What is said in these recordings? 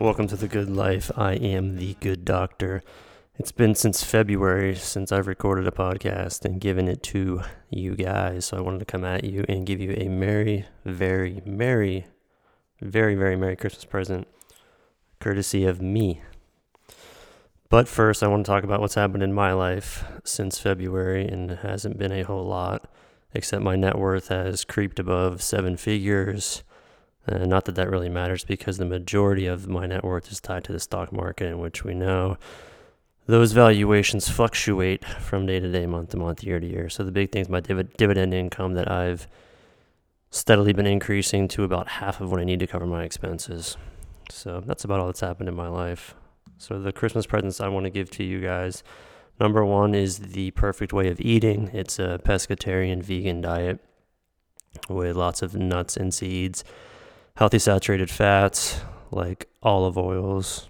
welcome to the good life. I am the good doctor. It's been since February since I've recorded a podcast and given it to you guys. So I wanted to come at you and give you a merry, very, merry, very, very Merry Christmas present, courtesy of me. But first, I want to talk about what's happened in my life since February, and it hasn't been a whole lot, except my net worth has creeped above seven figures. Uh, not that that really matters because the majority of my net worth is tied to the stock market, in which we know those valuations fluctuate from day to day, month to month, year to year. So the big thing is my div- dividend income that I've steadily been increasing to about half of what I need to cover my expenses. So that's about all that's happened in my life. So the Christmas presents I want to give to you guys. Number one is the perfect way of eating. It's a pescatarian vegan diet with lots of nuts and seeds, healthy saturated fats like olive oils,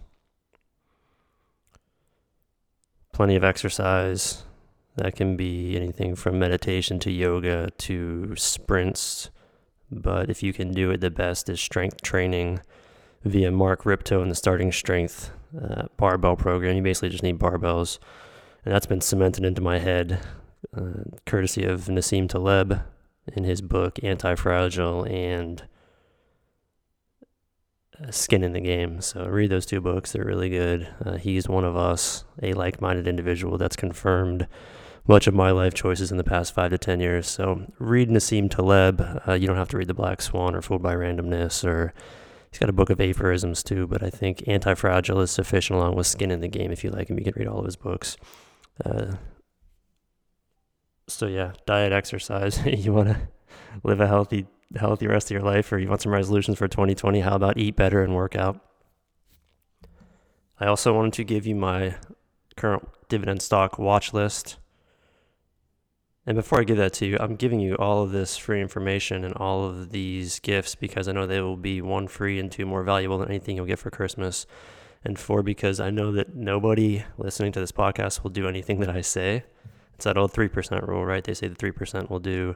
plenty of exercise. That can be anything from meditation to yoga to sprints. But if you can do it, the best is strength training via Mark Rippetoe and the Starting Strength uh, barbell program. You basically just need barbells. And that's been cemented into my head, uh, courtesy of Nassim Taleb in his book Anti Fragile and Skin in the Game. So read those two books, they're really good. Uh, he's one of us, a like minded individual that's confirmed much of my life choices in the past five to 10 years. So read Nassim Taleb. Uh, you don't have to read The Black Swan or Fooled by Randomness or He's got a book of aphorisms too, but I think Anti Fragile is sufficient along with Skin in the Game. If you like him, you can read all of his books. Uh, so yeah, diet, exercise. you want to live a healthy, healthy rest of your life, or you want some resolutions for 2020? How about eat better and work out? I also wanted to give you my current dividend stock watch list. And before I give that to you, I'm giving you all of this free information and all of these gifts because I know they will be one, free, and two, more valuable than anything you'll get for Christmas. And four, because I know that nobody listening to this podcast will do anything that I say. It's that old 3% rule, right? They say the 3% will do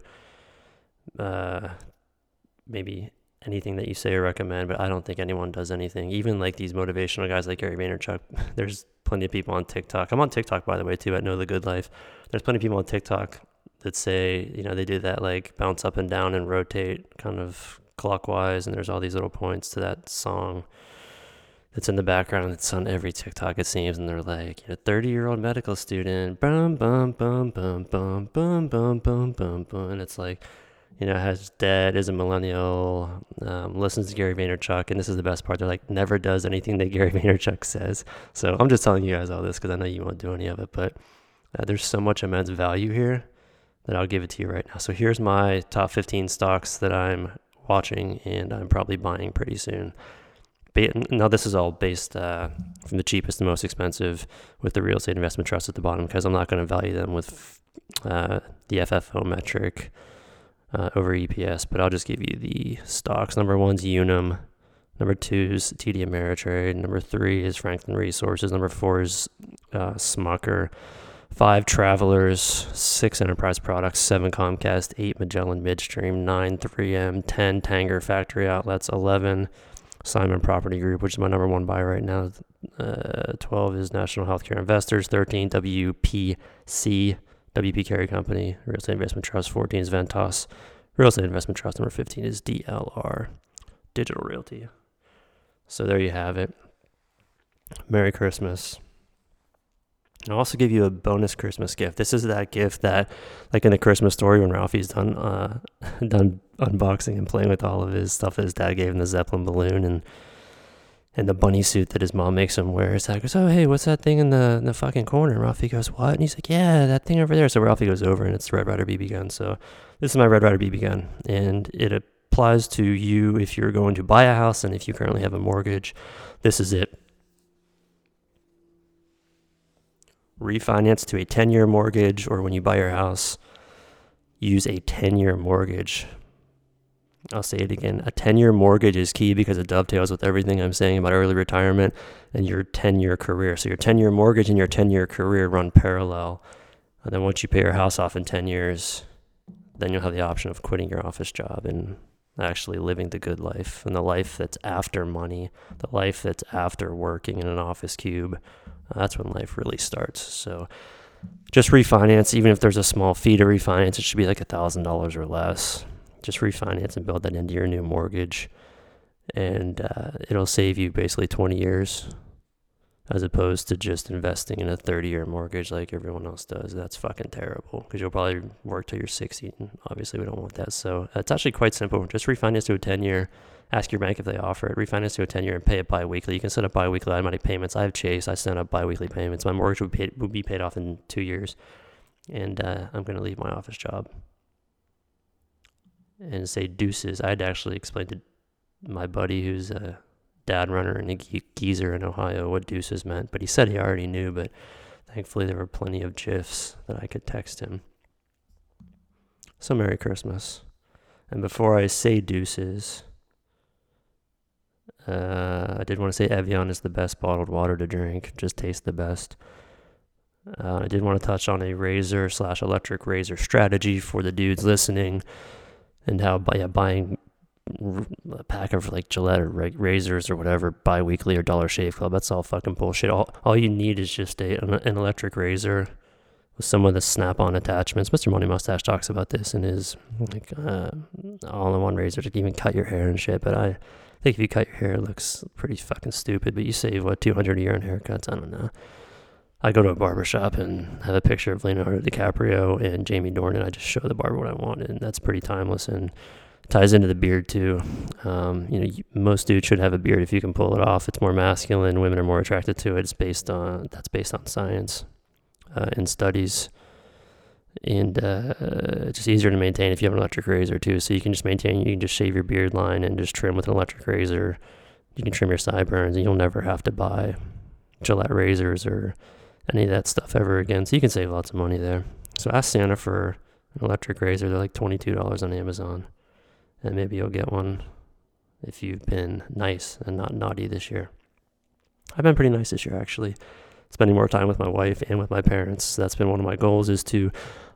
uh, maybe anything that you say or recommend, but I don't think anyone does anything. Even like these motivational guys like Gary Vaynerchuk, there's plenty of people on TikTok. I'm on TikTok, by the way, too, at Know the Good Life. There's plenty of people on TikTok that say, you know, they do that like bounce up and down and rotate kind of clockwise, and there's all these little points to that song that's in the background. It's on every TikTok it seems, and they're like, you know, 30 year old medical student, bum bum bum bum bum bum bum bum bum bum, and it's like, you know, has dad is a millennial, um, listens to Gary Vaynerchuk, and this is the best part. They're like, never does anything that Gary Vaynerchuk says. So I'm just telling you guys all this because I know you won't do any of it, but uh, there's so much immense value here that I'll give it to you right now. So here's my top 15 stocks that I'm watching and I'm probably buying pretty soon. Now, this is all based uh, from the cheapest to most expensive with the real estate investment trust at the bottom because I'm not going to value them with uh, the FFO metric uh, over EPS, but I'll just give you the stocks. Number one's Unum. Number two is TD Ameritrade. Number three is Franklin Resources. Number four is uh, Smucker five Travelers, six Enterprise Products, seven Comcast, eight Magellan Midstream, nine 3M, 10 Tanger Factory Outlets, 11 Simon Property Group, which is my number one buy right now. Uh, 12 is National Healthcare Investors, 13 WPC, WP Carey Company, Real Estate Investment Trust, 14 is Ventas, Real Estate Investment Trust, number 15 is DLR, Digital Realty. So there you have it. Merry Christmas. I'll also give you a bonus Christmas gift. This is that gift that, like in the Christmas story, when Ralphie's done uh, done unboxing and playing with all of his stuff that his dad gave him, the Zeppelin balloon and and the bunny suit that his mom makes him wear. Dad goes, "Oh, hey, what's that thing in the in the fucking corner?" And Ralphie goes, "What?" And he's like, "Yeah, that thing over there." So Ralphie goes over, and it's the Red Ryder BB gun. So this is my Red Ryder BB gun, and it applies to you if you're going to buy a house and if you currently have a mortgage. This is it. refinance to a 10 year mortgage, or when you buy your house, use a 10 year mortgage. I'll say it again. A 10 year mortgage is key because it dovetails with everything I'm saying about early retirement and your 10 year career. So, your 10 year mortgage and your 10 year career run parallel. And then, once you pay your house off in 10 years, then you'll have the option of quitting your office job and actually living the good life and the life that's after money, the life that's after working in an office cube. That's when life really starts. So just refinance, even if there's a small fee to refinance, it should be like a thousand dollars or less. Just refinance and build that into your new mortgage, and uh, it'll save you basically 20 years as opposed to just investing in a 30 year mortgage like everyone else does. That's fucking terrible because you'll probably work till you're 60. And obviously, we don't want that. So it's actually quite simple. Just refinance to a 10 year. Ask your bank if they offer it. Refinance to a 10 year and pay it bi weekly. You can set up bi weekly automatic payments. I have Chase. I set up bi weekly payments. My mortgage would, pay, would be paid off in two years. And uh, I'm going to leave my office job and say deuces. I had to actually explain to my buddy who's a dad runner and a geezer in Ohio what deuces meant, but he said he already knew, but thankfully there were plenty of GIFs that I could text him. So Merry Christmas. And before I say deuces, uh, I did want to say Evian is the best bottled water to drink. Just tastes the best. Uh, I did want to touch on a razor slash electric razor strategy for the dudes listening, and how yeah, buying a pack of like Gillette or razors or whatever bi-weekly or Dollar Shave Club. That's all fucking bullshit. All, all you need is just a, an electric razor with some of the snap-on attachments. Mr. Money Mustache talks about this in his like uh, all-in-one razor to even cut your hair and shit. But I think if you cut your hair, it looks pretty fucking stupid. But you save what 200 a year on haircuts. I don't know. I go to a barber shop and have a picture of Leonardo DiCaprio and Jamie Dornan. I just show the barber what I want, and that's pretty timeless and ties into the beard too. Um, you know, most dudes should have a beard if you can pull it off. It's more masculine. Women are more attracted to it. It's based on that's based on science uh, and studies, and uh, it's just easier to maintain if you have an electric razor too. So you can just maintain. You can just shave your beard line and just trim with an electric razor. You can trim your sideburns, and you'll never have to buy Gillette razors or any of that stuff ever again. So you can save lots of money there. So ask Santa for an electric razor. They're like twenty two dollars on Amazon and maybe you'll get one if you've been nice and not naughty this year. I've been pretty nice this year, actually. Spending more time with my wife and with my parents. That's been one of my goals is to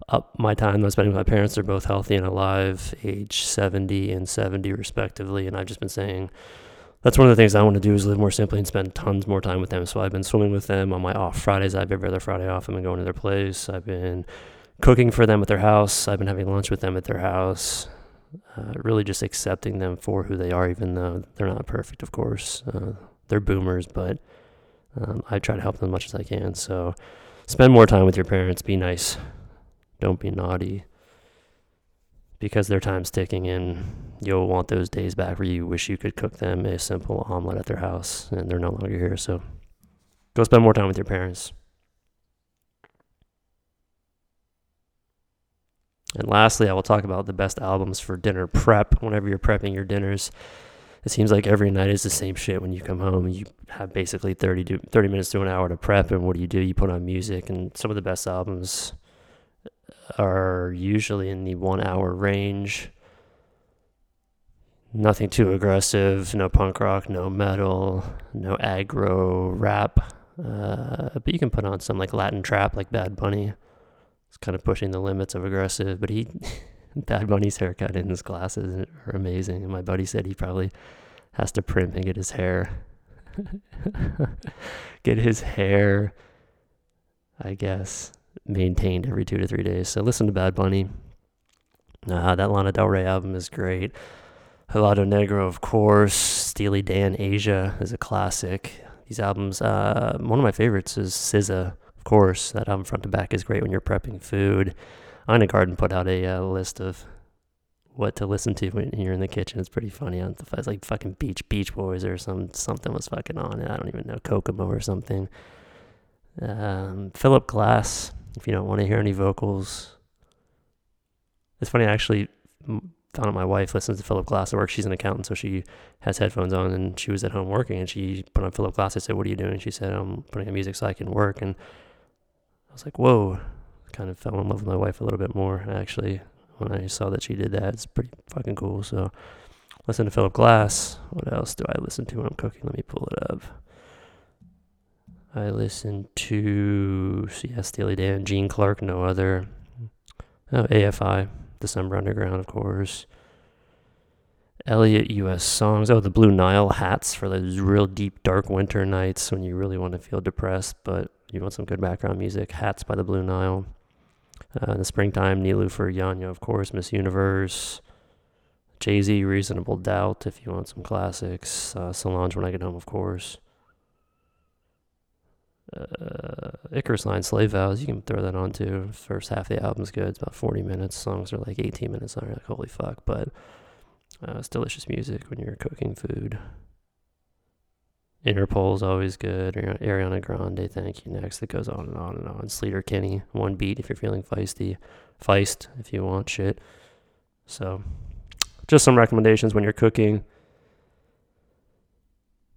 up my time I'm spending with my parents. They're both healthy and alive, age 70 and 70 respectively. And I've just been saying that's one of the things I want to do is live more simply and spend tons more time with them. So I've been swimming with them on my off Fridays. I have every other Friday off. I've been going to their place. I've been cooking for them at their house. I've been having lunch with them at their house uh, really just accepting them for who they are, even though they're not perfect, of course. Uh, they're boomers, but um, I try to help them as much as I can. So spend more time with your parents. Be nice. Don't be naughty. Because their time's ticking and you'll want those days back where you wish you could cook them a simple omelet at their house and they're no longer here. So go spend more time with your parents. And lastly, I will talk about the best albums for dinner prep whenever you're prepping your dinners. It seems like every night is the same shit when you come home. You have basically 30, to, 30 minutes to an hour to prep, and what do you do? You put on music, and some of the best albums are usually in the one hour range. Nothing too aggressive, no punk rock, no metal, no aggro rap. Uh, but you can put on some like Latin trap, like Bad Bunny. It's kind of pushing the limits of aggressive, but he, Bad Bunny's haircut and his glasses are amazing. And my buddy said he probably has to primp and get his hair, get his hair, I guess, maintained every two to three days. So listen to Bad Bunny. Uh, that Lana Del Rey album is great. Helado Negro, of course. Steely Dan Aja is a classic. These albums, uh, one of my favorites is SZA of course, that album front to back is great when you're prepping food. Ina Garten put out a uh, list of what to listen to when you're in the kitchen. It's pretty funny. I it's like fucking Beach Beach Boys or some something was fucking on. I don't even know Kokomo or something. Um, Philip Glass. If you don't want to hear any vocals, it's funny. I actually found out my wife listens to Philip Glass at work. She's an accountant, so she has headphones on, and she was at home working, and she put on Philip Glass. I said, "What are you doing?" She said, "I'm putting on music so I can work." And I was like, whoa, kind of fell in love with my wife a little bit more actually when I saw that she did that. It's pretty fucking cool. So listen to Philip Glass. What else do I listen to when I'm cooking? Let me pull it up. I listen to yeah, Steely Dan, Gene Clark, no other. Oh, AFI, December Underground, of course. Elliott U.S. songs. Oh, the Blue Nile hats for those real deep, dark winter nights when you really want to feel depressed, but you want some good background music. Hats by the Blue Nile. Uh, in the springtime, Niloufer Yanya, of course, Miss Universe. Jay Z, Reasonable Doubt, if you want some classics. Uh, Solange, When I Get Home, of course. Uh, Icarus Line, Slave Vows, you can throw that on too. First half of the album's good. It's about 40 minutes. Songs are like 18 minutes long. Like, holy fuck. But uh, it's delicious music when you're cooking food. Interpol's always good. Ariana Grande, thank you. Next, it goes on and on and on. Sleater-Kinney, one beat if you're feeling feisty. Feist if you want shit. So, just some recommendations when you're cooking.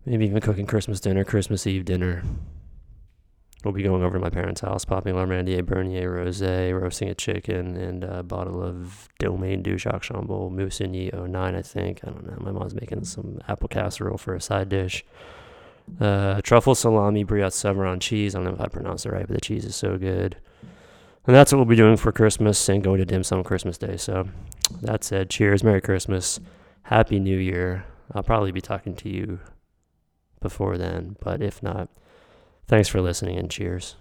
Maybe even cooking Christmas dinner, Christmas Eve dinner. We'll be going over to my parents' house, popping Larmandier Bernier Rosé, roasting a chicken, and a bottle of Domaine Dujac Chambolle Musigny 09, I think. I don't know. My mom's making some apple casserole for a side dish. Uh, truffle salami, Brillat-Savarin cheese. I don't know if I pronounced it right, but the cheese is so good. And that's what we'll be doing for Christmas and going to dim sum Christmas Day. So that said, cheers, Merry Christmas, Happy New Year. I'll probably be talking to you before then, but if not, thanks for listening and cheers.